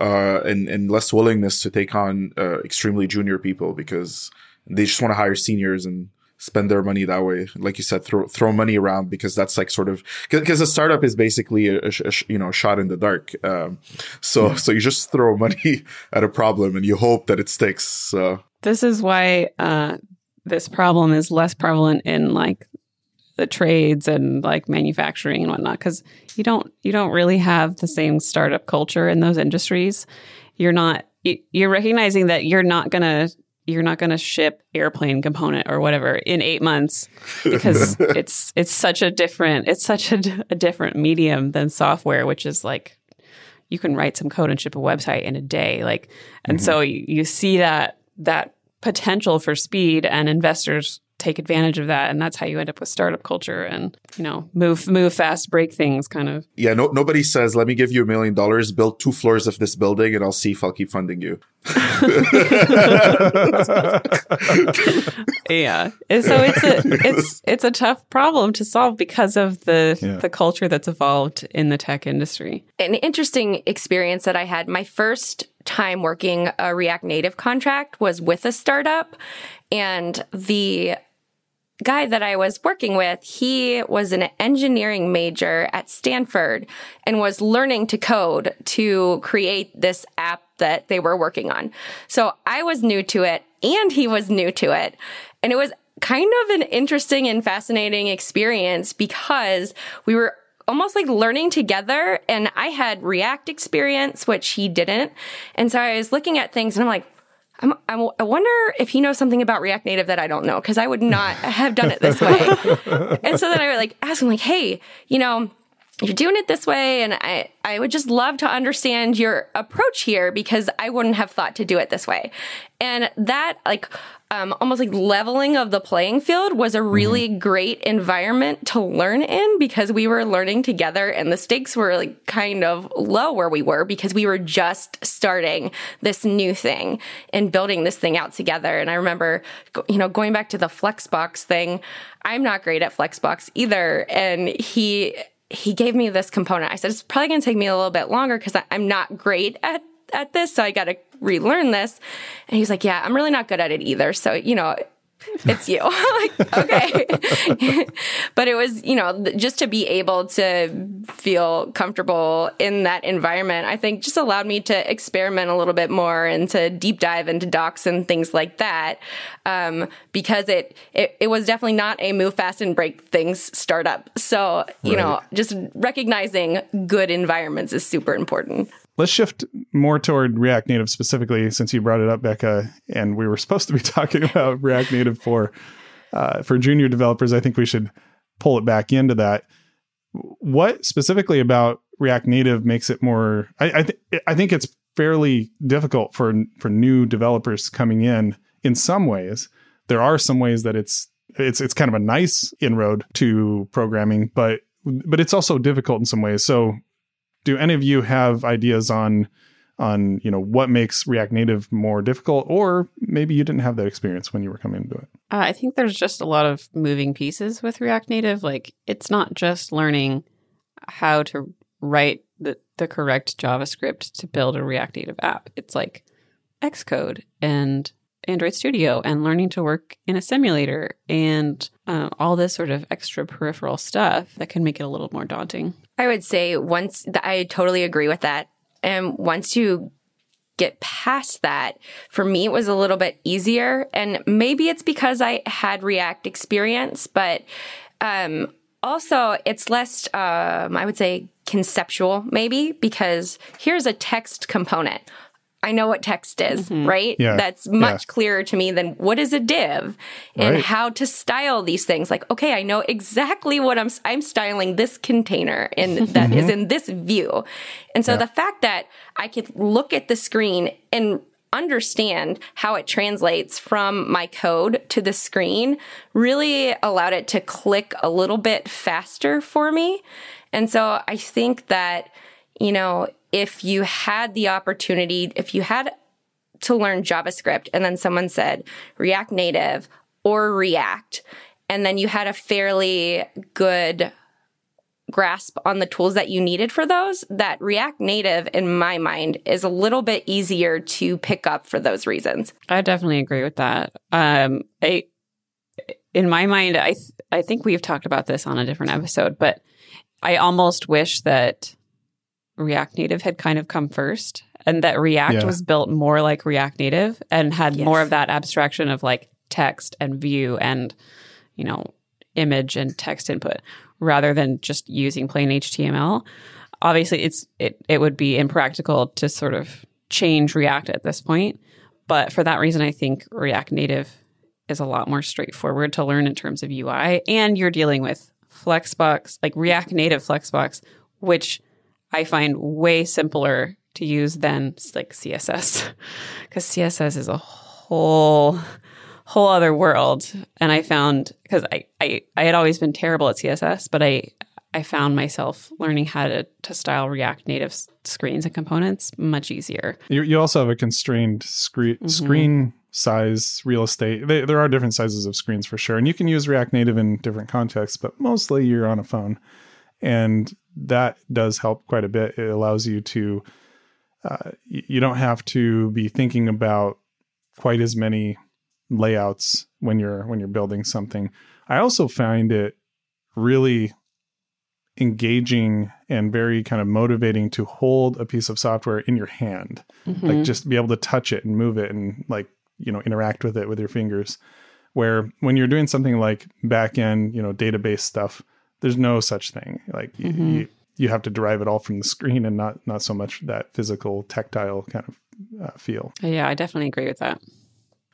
uh, and, and less willingness to take on, uh, extremely junior people because they just want to hire seniors and, spend their money that way. Like you said, throw throw money around because that's like sort of because a startup is basically a, a, a, you know shot in the dark. Um, so yeah. so you just throw money at a problem and you hope that it sticks. So this is why uh, this problem is less prevalent in like the trades and like manufacturing and whatnot because you don't you don't really have the same startup culture in those industries. You're not you're recognizing that you're not going to you're not going to ship airplane component or whatever in eight months because it's it's such a different it's such a, a, different medium than software which is like you can write some code and ship a website in a day like and mm-hmm. so you, you see that that potential for speed and investors take advantage of that. And that's how you end up with startup culture and you know move move fast break things kind of. Yeah no, nobody says let me give you a million dollars build two floors of this building and i'll see if i'll keep funding you. Yeah. So it's a it's it's a tough problem to solve because of the yeah. the culture that's evolved in the tech industry. An interesting experience that i had my first time working a React Native contract was with a startup. And the guy that I was working with, he was an engineering major at Stanford and was learning to code to create this app that they were working on. So I was new to it and he was new to it. And it was kind of an interesting and fascinating experience because we were almost like learning together. And I had React experience, which he didn't. And so I was looking at things and I'm like, I'm, I'm, i wonder if he knows something about React Native that I don't know because I would not have done it this way. and so then I would like ask him like, hey, you know, you're doing it this way and I, I would just love to understand your approach here because I wouldn't have thought to do it this way. And that like um, almost like leveling of the playing field was a really mm-hmm. great environment to learn in because we were learning together and the stakes were like kind of low where we were because we were just starting this new thing and building this thing out together. And I remember, you know, going back to the Flexbox thing, I'm not great at Flexbox either. And he, he gave me this component. I said, it's probably going to take me a little bit longer because I'm not great at, at this. So I got to relearn this. And he's like, yeah, I'm really not good at it either. So, you know, it's you. like, okay. but it was, you know, just to be able to feel comfortable in that environment, I think just allowed me to experiment a little bit more and to deep dive into docs and things like that. Um, because it, it, it, was definitely not a move fast and break things startup. So, you right. know, just recognizing good environments is super important. Let's shift more toward React Native specifically, since you brought it up, Bekah, and we were supposed to be talking about React Native for uh, for junior developers. I think we should pull it back into that. What specifically about React Native makes it more? I I, th- I think it's fairly difficult for for new developers coming in. In some ways, there are some ways that it's it's it's kind of a nice inroad to programming, but but it's also difficult in some ways. So do any of you have ideas on on you know what makes React Native more difficult, or maybe you didn't have that experience when you were coming into it? Uh, I think there's just a lot of moving pieces with React Native. Like it's not just learning how to write the, the correct JavaScript to build a React Native app. It's like Xcode and Android Studio and learning to work in a simulator and uh, all this sort of extra peripheral stuff that can make it a little more daunting. I would say once I totally agree with that. And once you get past that, for me, it was a little bit easier. And maybe it's because I had React experience, but um, also it's less, um, I would say, conceptual, maybe, because here's a text component. I know what text is, mm-hmm. right? Yeah. That's much yeah. clearer to me than what is a div and right. how to style these things. Like, okay, I know exactly what I'm I'm styling this container and that is in this view. And so yeah. the fact that I could look at the screen and understand how it translates from my code to the screen really allowed it to click a little bit faster for me. And so I think that, you know, if you had the opportunity, if you had to learn JavaScript and then someone said React Native or React, and then you had a fairly good grasp on the tools that you needed for those, that React Native, in my mind, is a little bit easier to pick up for those reasons. I definitely agree with that. Um, I, in my mind, I th- I think we've talked about this on a different episode, but I almost wish that React Native had kind of come first and that React yeah. was built more like React Native and had yes. more of that abstraction of like text and view and, you know, image and text input rather than just using plain HTML. Obviously, it's it it would be impractical to sort of change React at this point, but for that reason, I think React Native is a lot more straightforward to learn in terms of UI, and you're dealing with Flexbox, like React Native Flexbox, which I find way simpler to use than like CSS because CSS is a whole whole other world. And I found because I, I I had always been terrible at CSS, but I I found myself learning how to, to style React Native screens and components much easier. You, you also have a constrained screen mm-hmm. screen size real estate. They, there are different sizes of screens for sure, and you can use React Native in different contexts, but mostly you're on a phone, and that does help quite a bit. It allows you to, uh, you don't have to be thinking about quite as many layouts when you're when you're building something. I also find it really engaging and very kind of motivating to hold a piece of software in your hand mm-hmm. like just be able to touch it and move it and like you know interact with it with your fingers where when you're doing something like back end you know database stuff there's no such thing. Like mm-hmm. you, you have to derive it all from the screen and not not so much that physical tactile kind of uh, feel. Yeah, I definitely agree with that.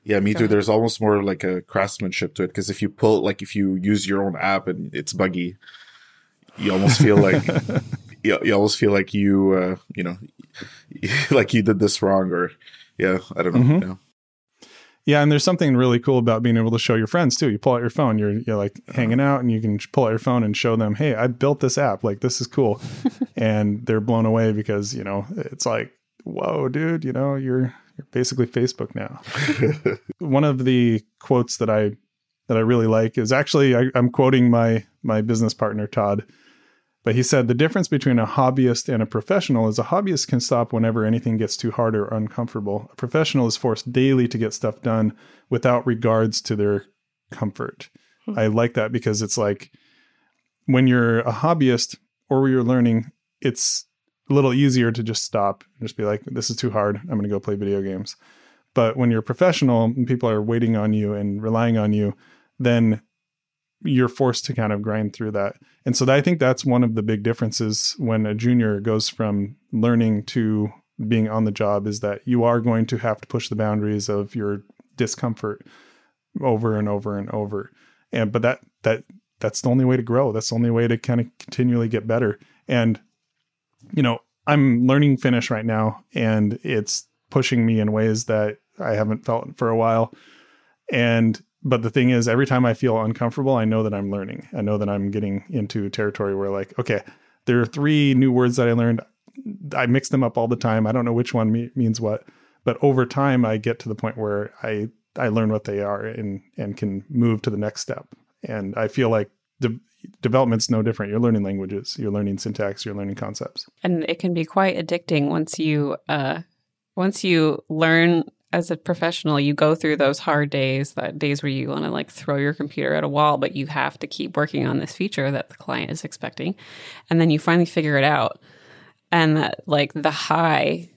Yeah, me too. There's almost more like a craftsmanship to it because if you pull, like, if you use your own app and it's buggy, you almost feel like you, you almost feel like you, uh, you know, like you did this wrong, or yeah, I don't know. Mm-hmm. Yeah. Yeah, and there's something really cool about being able to show your friends too. You pull out your phone, you're you're like uh-huh. hanging out, and you can pull out your phone and show them, "Hey, I built this app. Like this is cool," and they're blown away because you know it's like, "Whoa, dude! You know you're you're basically Facebook now." One of the quotes that I that I really like is actually I, I'm quoting my my business partner Todd but he said the difference between a hobbyist and a professional is a hobbyist can stop whenever anything gets too hard or uncomfortable. A professional is forced daily to get stuff done without regards to their comfort. Hmm. I like that because it's like when you're a hobbyist or you're learning, it's a little easier to just stop and just be like, this is too hard. I'm going to go play video games. But when you're a professional and people are waiting on you and relying on you, then you're forced to kind of grind through that. And so I think that's one of the big differences when a junior goes from learning to being on the job is that you are going to have to push the boundaries of your discomfort over and over and over. And but that that that's the only way to grow. That's the only way to kind of continually get better. And you know, I'm learning Finnish right now and it's pushing me in ways that I haven't felt for a while. And but the thing is every time I feel uncomfortable, I know that I'm learning. I know that I'm getting into territory where like, okay, there are three new words that I learned. I mix them up all the time. I don't know which one me- means what, but over time I get to the point where I I learn what they are and and can move to the next step. And I feel like de- development's no different. You're learning languages, you're learning syntax, you're learning concepts. And it can be quite addicting once you uh once you learn as a professional, you go through those hard days, that days where you want to like throw your computer at a wall, but you have to keep working on this feature that the client is expecting. And then you finally figure it out. And that like the high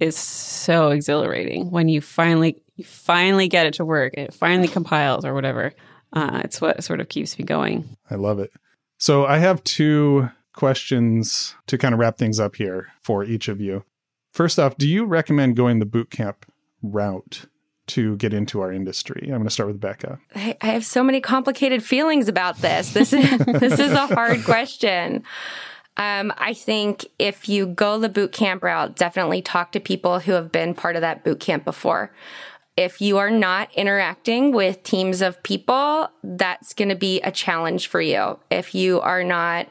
is so exhilarating when you finally you finally get it to work. It finally compiles or whatever. Uh, it's what sort of keeps me going. I love it. So I have two questions to kind of wrap things up here for each of you. First off, do you recommend going the boot camp route to get into our industry? I'm going to start with Bekah. I, I have so many complicated feelings about this. This is this is a hard question. Um, I think if you go the boot camp route, definitely talk to people who have been part of that boot camp before. If you are not interacting with teams of people, that's going to be a challenge for you. If you are not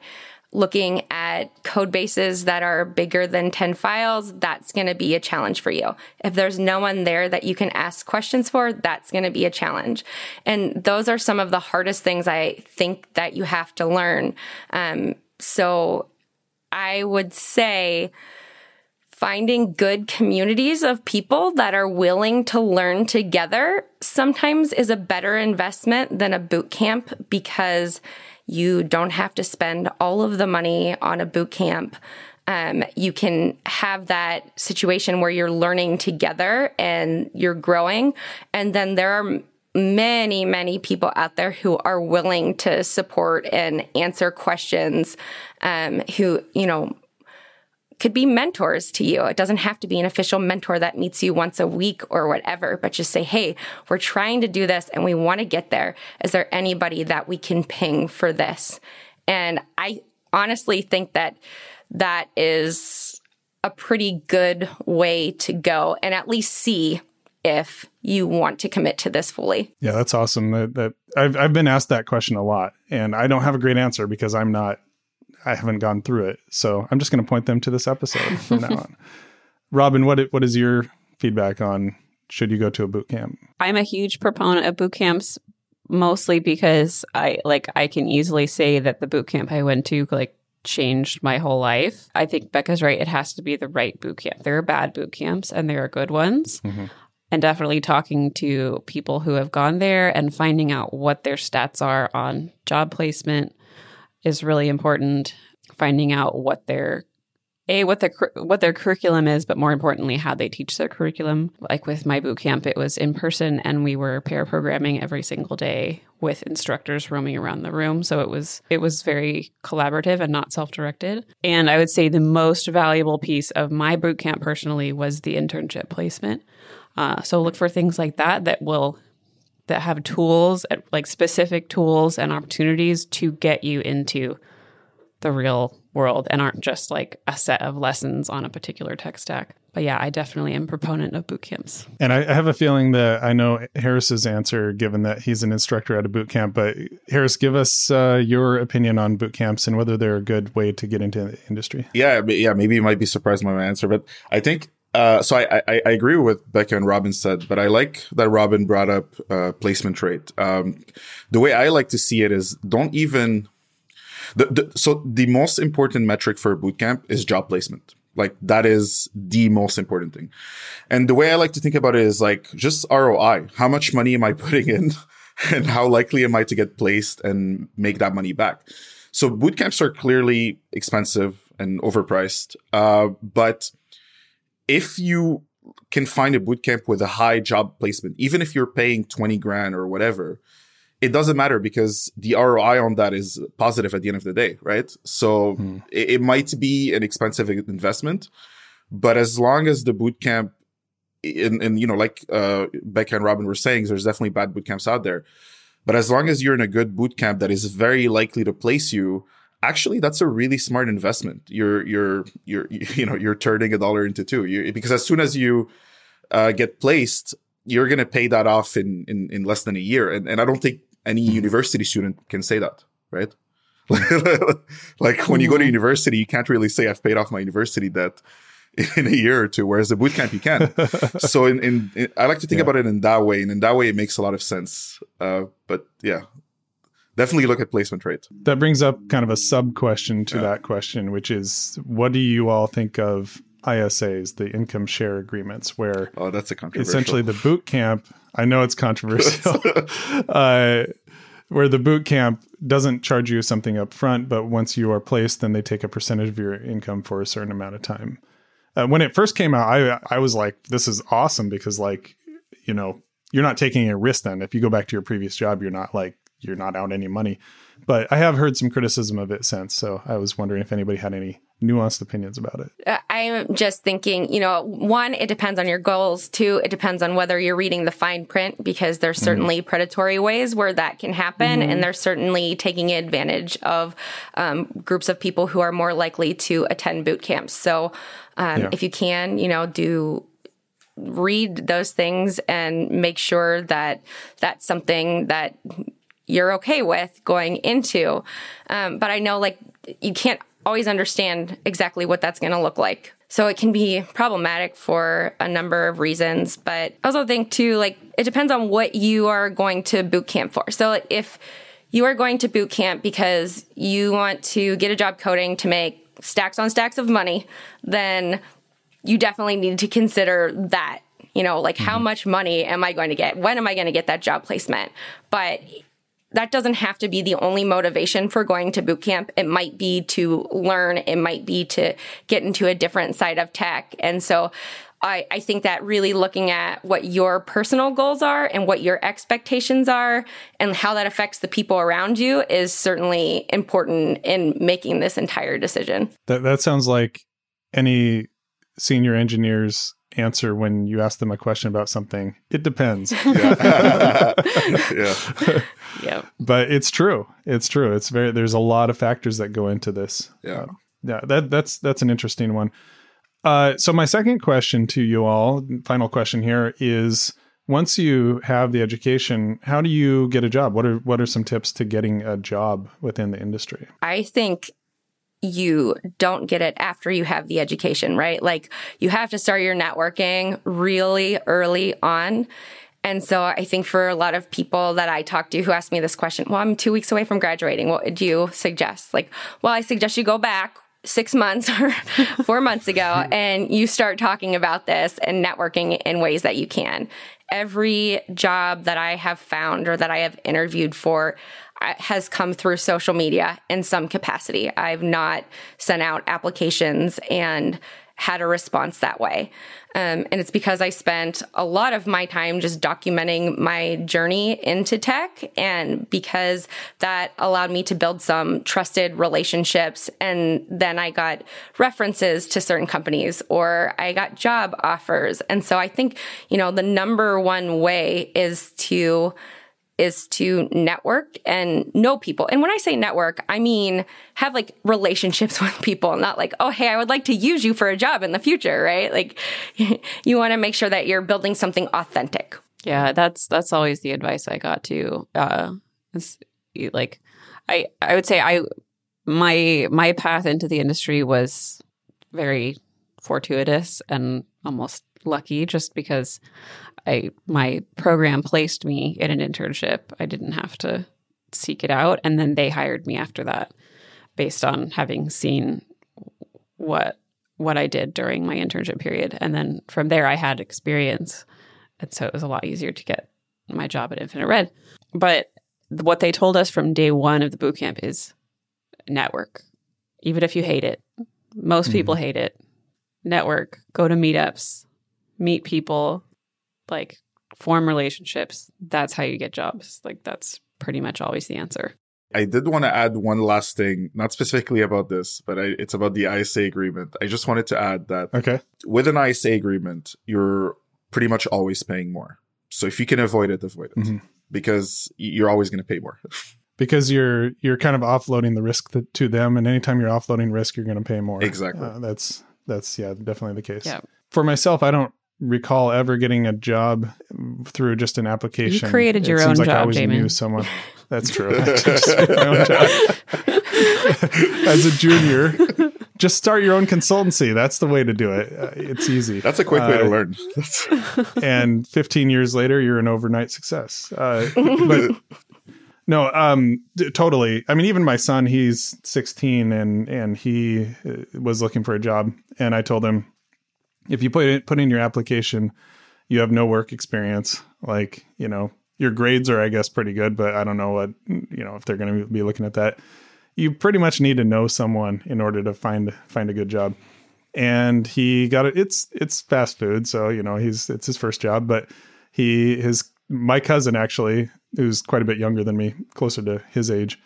looking at code bases that are bigger than 10 files, that's going to be a challenge for you. If there's no one there that you can ask questions for, that's going to be a challenge. And those are some of the hardest things I think that you have to learn. Um, so I would say, finding good communities of people that are willing to learn together sometimes is a better investment than a boot camp because you don't have to spend all of the money on a boot camp. Um, you can have that situation where you're learning together and you're growing. And then there are many, many people out there who are willing to support and answer questions, um, who, you know, could be mentors to you. It doesn't have to be an official mentor that meets you once a week or whatever, but just say, Hey, we're trying to do this and we want to get there. Is there anybody that we can ping for this? And I honestly think that that is a pretty good way to go and at least see if you want to commit to this fully. Yeah, that's awesome. That, that I've I've been asked that question a lot and I don't have a great answer because I'm not I haven't gone through it. So I'm just going to point them to this episode from now on. Robin, what what is your feedback on should you go to a boot camp? I'm a huge proponent of boot camps mostly because I like I can easily say that the boot camp I went to like changed my whole life. I think Bekah's right. It has to be the right boot camp. There are bad boot camps and there are good ones. Mm-hmm. And definitely talking to people who have gone there and finding out what their stats are on job placement, is really important. Finding out what their a what their what their curriculum is, but more importantly, how they teach their curriculum. Like with my boot camp, it was in person, and we were pair programming every single day with instructors roaming around the room. So it was it was very collaborative and not self directed. And I would say the most valuable piece of my boot camp personally was the internship placement. Uh, so look for things like that that will that have tools, like specific tools and opportunities to get you into the real world and aren't just like a set of lessons on a particular tech stack. But yeah, I definitely am proponent of boot camps. And I, I have a feeling that I know Harris's answer, given that he's an instructor at a boot camp. But Harris, give us uh, your opinion on boot camps and whether they're a good way to get into the industry. Yeah, yeah. Maybe you might be surprised by my answer, but I think uh, so I, I, I agree with Bekah and Robin said, but I like that Robin brought up uh, placement rate. Um, the way I like to see it is don't even. The, the, so the most important metric for a bootcamp is job placement. Like that is the most important thing. And the way I like to think about it is like just ROI. How much money am I putting in, and how likely am I to get placed and make that money back? So bootcamps are clearly expensive and overpriced, uh, but if you can find a bootcamp with a high job placement, even if you're paying 20 grand or whatever, it doesn't matter because the ROI on that is positive at the end of the day, right? So mm. it, it, might be an expensive investment, but as long as the boot camp, and, and you know, like uh, Bekah and Robin were saying, there's definitely bad boot camps out there. But as long as you're in a good boot camp that is very likely to place you, actually, that's a really smart investment. You're you're you're you know you're turning a dollar into two. You, because as soon as you uh, get placed, you're going to pay that off in, in, in less than a year. And, and I don't think any university student can say that, right? like when you go to mm-hmm. university, you can't really say I've paid off my university debt in a year or two, whereas the bootcamp you can. so in, in, in, I like to think yeah. about it in that way, and in that way it makes a lot of sense. Uh, but yeah, definitely look at placement rate. That brings up kind of a sub question to yeah. that question, which is, what do you all think of ISAs, the income share agreements, where oh, that's a controversial. Essentially, the boot camp. I know it's controversial. uh, where the boot camp doesn't charge you something up front, but once you are placed, then they take a percentage of your income for a certain amount of time. Uh, when it first came out, I I was like, this is awesome because like, you know, you're not taking a risk then. If you go back to your previous job, you're not like you're not out any money. But I have heard some criticism of it since, so I was wondering if anybody had any nuanced opinions about it. Uh, I'm just thinking, you know, one, it depends on your goals. Two, it depends on whether you're reading the fine print because there's mm-hmm. certainly mm-hmm. predatory ways where that can happen. Mm-hmm. And there's certainly taking advantage of um, groups of people who are more likely to attend boot camps. So um, yeah. if you can, you know, do read those things and make sure that that's something that you're okay with going into. Um, but I know like you can't always understand exactly what that's going to look like. So it can be problematic for a number of reasons. But I also think too, like it depends on what you are going to boot camp for. So if you are going to boot camp because you want to get a job coding to make stacks on stacks of money, then you definitely need to consider that. You know, like mm-hmm. how much money am I going to get? When am I going to get that job placement? But that doesn't have to be the only motivation for going to boot camp. It might be to learn. It might be to get into a different side of tech. And so I, I, think that really looking at what your personal goals are and what your expectations are and how that affects the people around you is certainly important in making this entire decision. That, that sounds like any senior engineers answer when you ask them a question about something. It depends. yeah. yeah. yeah. But it's true. It's true. It's very there's a lot of factors that go into this. Yeah. Uh, yeah, that that's that's an interesting one. Uh, so my second question to you all, final question here is once you have the education, how do you get a job? What are what are some tips to getting a job within the industry? I think you don't get it after you have the education, right? Like you have to start your networking really early on. And so I think for a lot of people that I talk to who ask me this question, well, I'm two weeks away from graduating. What would you suggest? Like, well, I suggest you go back six months or four months ago and you start talking about this and networking in ways that you can. Every job that I have found or that I have interviewed for, has come through social media in some capacity. I've not sent out applications and had a response that way. Um, and it's because I spent a lot of my time just documenting my journey into tech, and because that allowed me to build some trusted relationships. And then I got references to certain companies or I got job offers. And so I think, you know, the number one way is to is to network and know people. And when I say network, I mean have like relationships with people, not like, oh, hey, I would like to use you for a job in the future, right? Like you want to make sure that you're building something authentic. Yeah, that's that's always the advice I got to uh like I I would say I my my path into the industry was very fortuitous and almost lucky just because I my program placed me in an internship. I didn't have to seek it out and then they hired me after that based on having seen what what I did during my internship period and then from there I had experience and so it was a lot easier to get my job at Infinite Red. But what they told us from day 1 of the boot camp is network. Even if you hate it. Most mm-hmm. people hate it. Network, go to meetups, meet people, like form relationships. That's how you get jobs. Like that's pretty much always the answer. I did want to add one last thing, not specifically about this, but I, it's about the ISA agreement. I just wanted to add that Okay. with an ISA agreement, you're pretty much always paying more. So if you can avoid it, avoid it Mhm. because you're always going to pay more. Because you're you're kind of offloading the risk th- to them, and anytime you're offloading risk, you're going to pay more. Exactly. Uh, that's that's yeah, definitely the case. Yeah. For myself, I don't recall ever getting a job through just an application. created your it own seems like I job, always Jamon. knew someone. That's true. I just made my own job. As a junior, just start your own consultancy. That's the way to do it. Uh, it's easy. That's a quick way to Uh, learn. And 15 years later you're an overnight success uh, but no um d- totally i mean even my son he's 16 and and he uh, was looking for a job and i told him if you put put in your application you have no work experience. Like you know your grades are i guess pretty good but i don't know what you know if they're going to be looking at that. You pretty much need to know someone in order to find find a good job. And he got it it's it's fast food so you know he's it's his first job but he his my cousin actually who's quite a bit younger than me closer to his age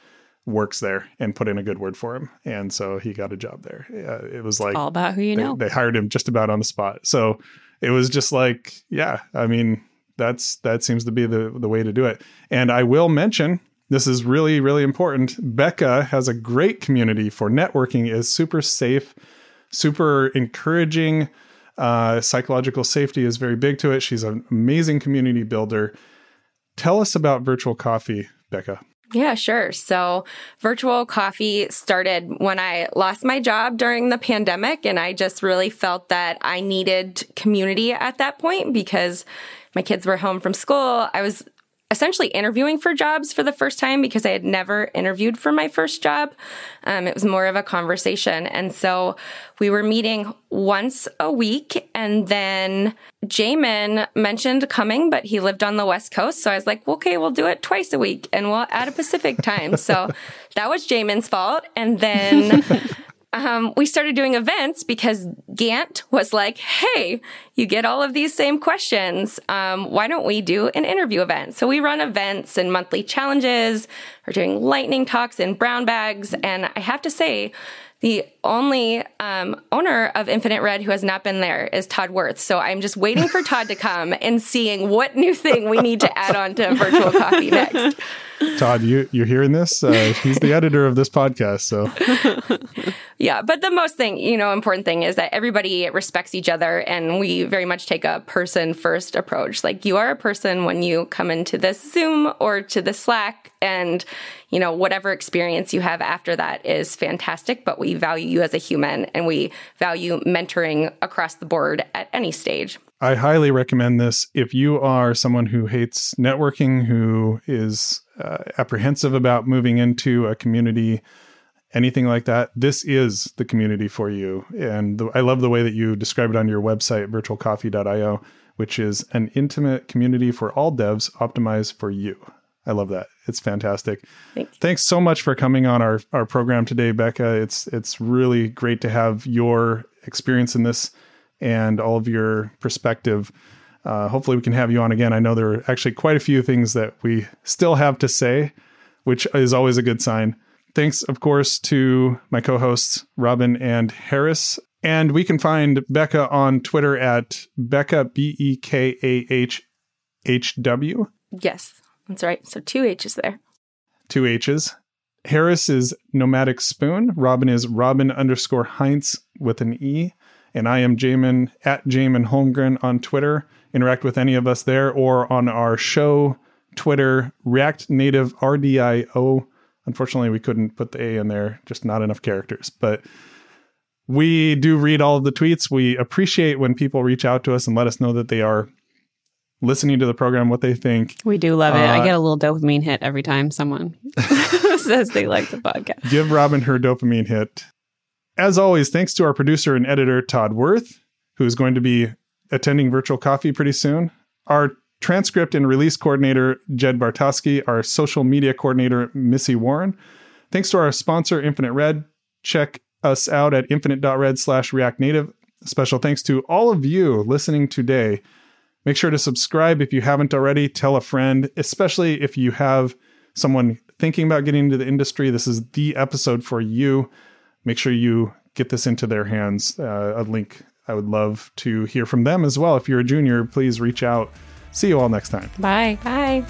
works there and put in a good word for him. And so he got a job there. Uh, it was like All about who you they, know. they hired him just about on the spot. So it was just like yeah i mean that's that seems to be the the way to do it. And i will mention this is really really important. Bekah has a great community for networking is super safe super encouraging. Uh, psychological safety is very big to it. She's an amazing community builder. Tell us about virtual coffee bekah Yeah, sure. So, virtual coffee started when I lost my job during the pandemic, and I just really felt that I needed community at that point because my kids were home from school. I was essentially interviewing for jobs for the first time because I had never interviewed for my first job. Um, it was more of a conversation. And so we were meeting once a week. And then Jamon mentioned coming, but he lived on the West Coast. So I was like, okay, we'll do it twice a week and we'll add a Pacific time. so that was Jamon's fault. And then um, we started doing events because Gant was like, hey, you get all of these same questions. Um, why don't we do an interview event? So we run events and monthly challenges. We're doing lightning talks in brown bags. And I have to say, the only um, owner of Infinite Red who has not been there is Todd Werth. So I'm just waiting for Todd to come and seeing what new thing we need to add on to virtual coffee next. todd you you're hearing this uh, he's the editor of this podcast so Yeah, but the most thing, you know, important thing is that everybody respects each other and we very much take a person first approach. Like you are a person when you come into this Zoom or to the Slack and, you know, whatever experience you have after that is fantastic, but we value you as a human and we value mentoring across the board at any stage. I highly recommend this if you are someone who hates networking, who is uh, apprehensive about moving into a community, anything like that. This is the community for you. And the, I love the way that you describe it on your website, virtualcoffee.io, which is an intimate community for all devs optimized for you. I love that. It's fantastic. Thank. Thanks so much for coming on our, our program today, Bekah. It's it's really great to have your experience in this and all of your perspective. Uh, hopefully, we can have you on again. I know there are actually quite a few things that we still have to say, which is always a good sign. Thanks, of course, to my co hosts, Robin and Harris. And we can find Bekah on Twitter at Bekah, B E K A H H W, Yes, that's right. So two H's there. two H's. Harris is Nomadic Spoon. Robin is Robin underscore Heinz with an E. And I am Jamon at Jamon Holmgren on Twitter. Interact with any of us there or on our show Twitter, React Native RDIO. Unfortunately, we couldn't put the A in there, just not enough characters. But we do read all of the tweets. We appreciate when people reach out to us and let us know that they are listening to the program, what they think. We do love it. Uh, I get a little dopamine hit every time someone says they like the podcast. give Robin her dopamine hit. As always, thanks to our producer and editor, Todd Werth, who is going to be attending virtual coffee pretty soon. Our transcript and release coordinator, Jed Bartausky. Our social media coordinator, Missy Warren. Thanks to our sponsor, Infinite Red. Check us out at infinite.red slash react native. Special thanks to all of you listening today. Make sure to subscribe if you haven't already. Tell a friend, especially if you have someone thinking about getting into the industry, this is the episode for you. Make sure you get this into their hands. Uh, a link. I would love to hear from them as well. If you're a junior, please reach out. See you all next time. Bye. Bye.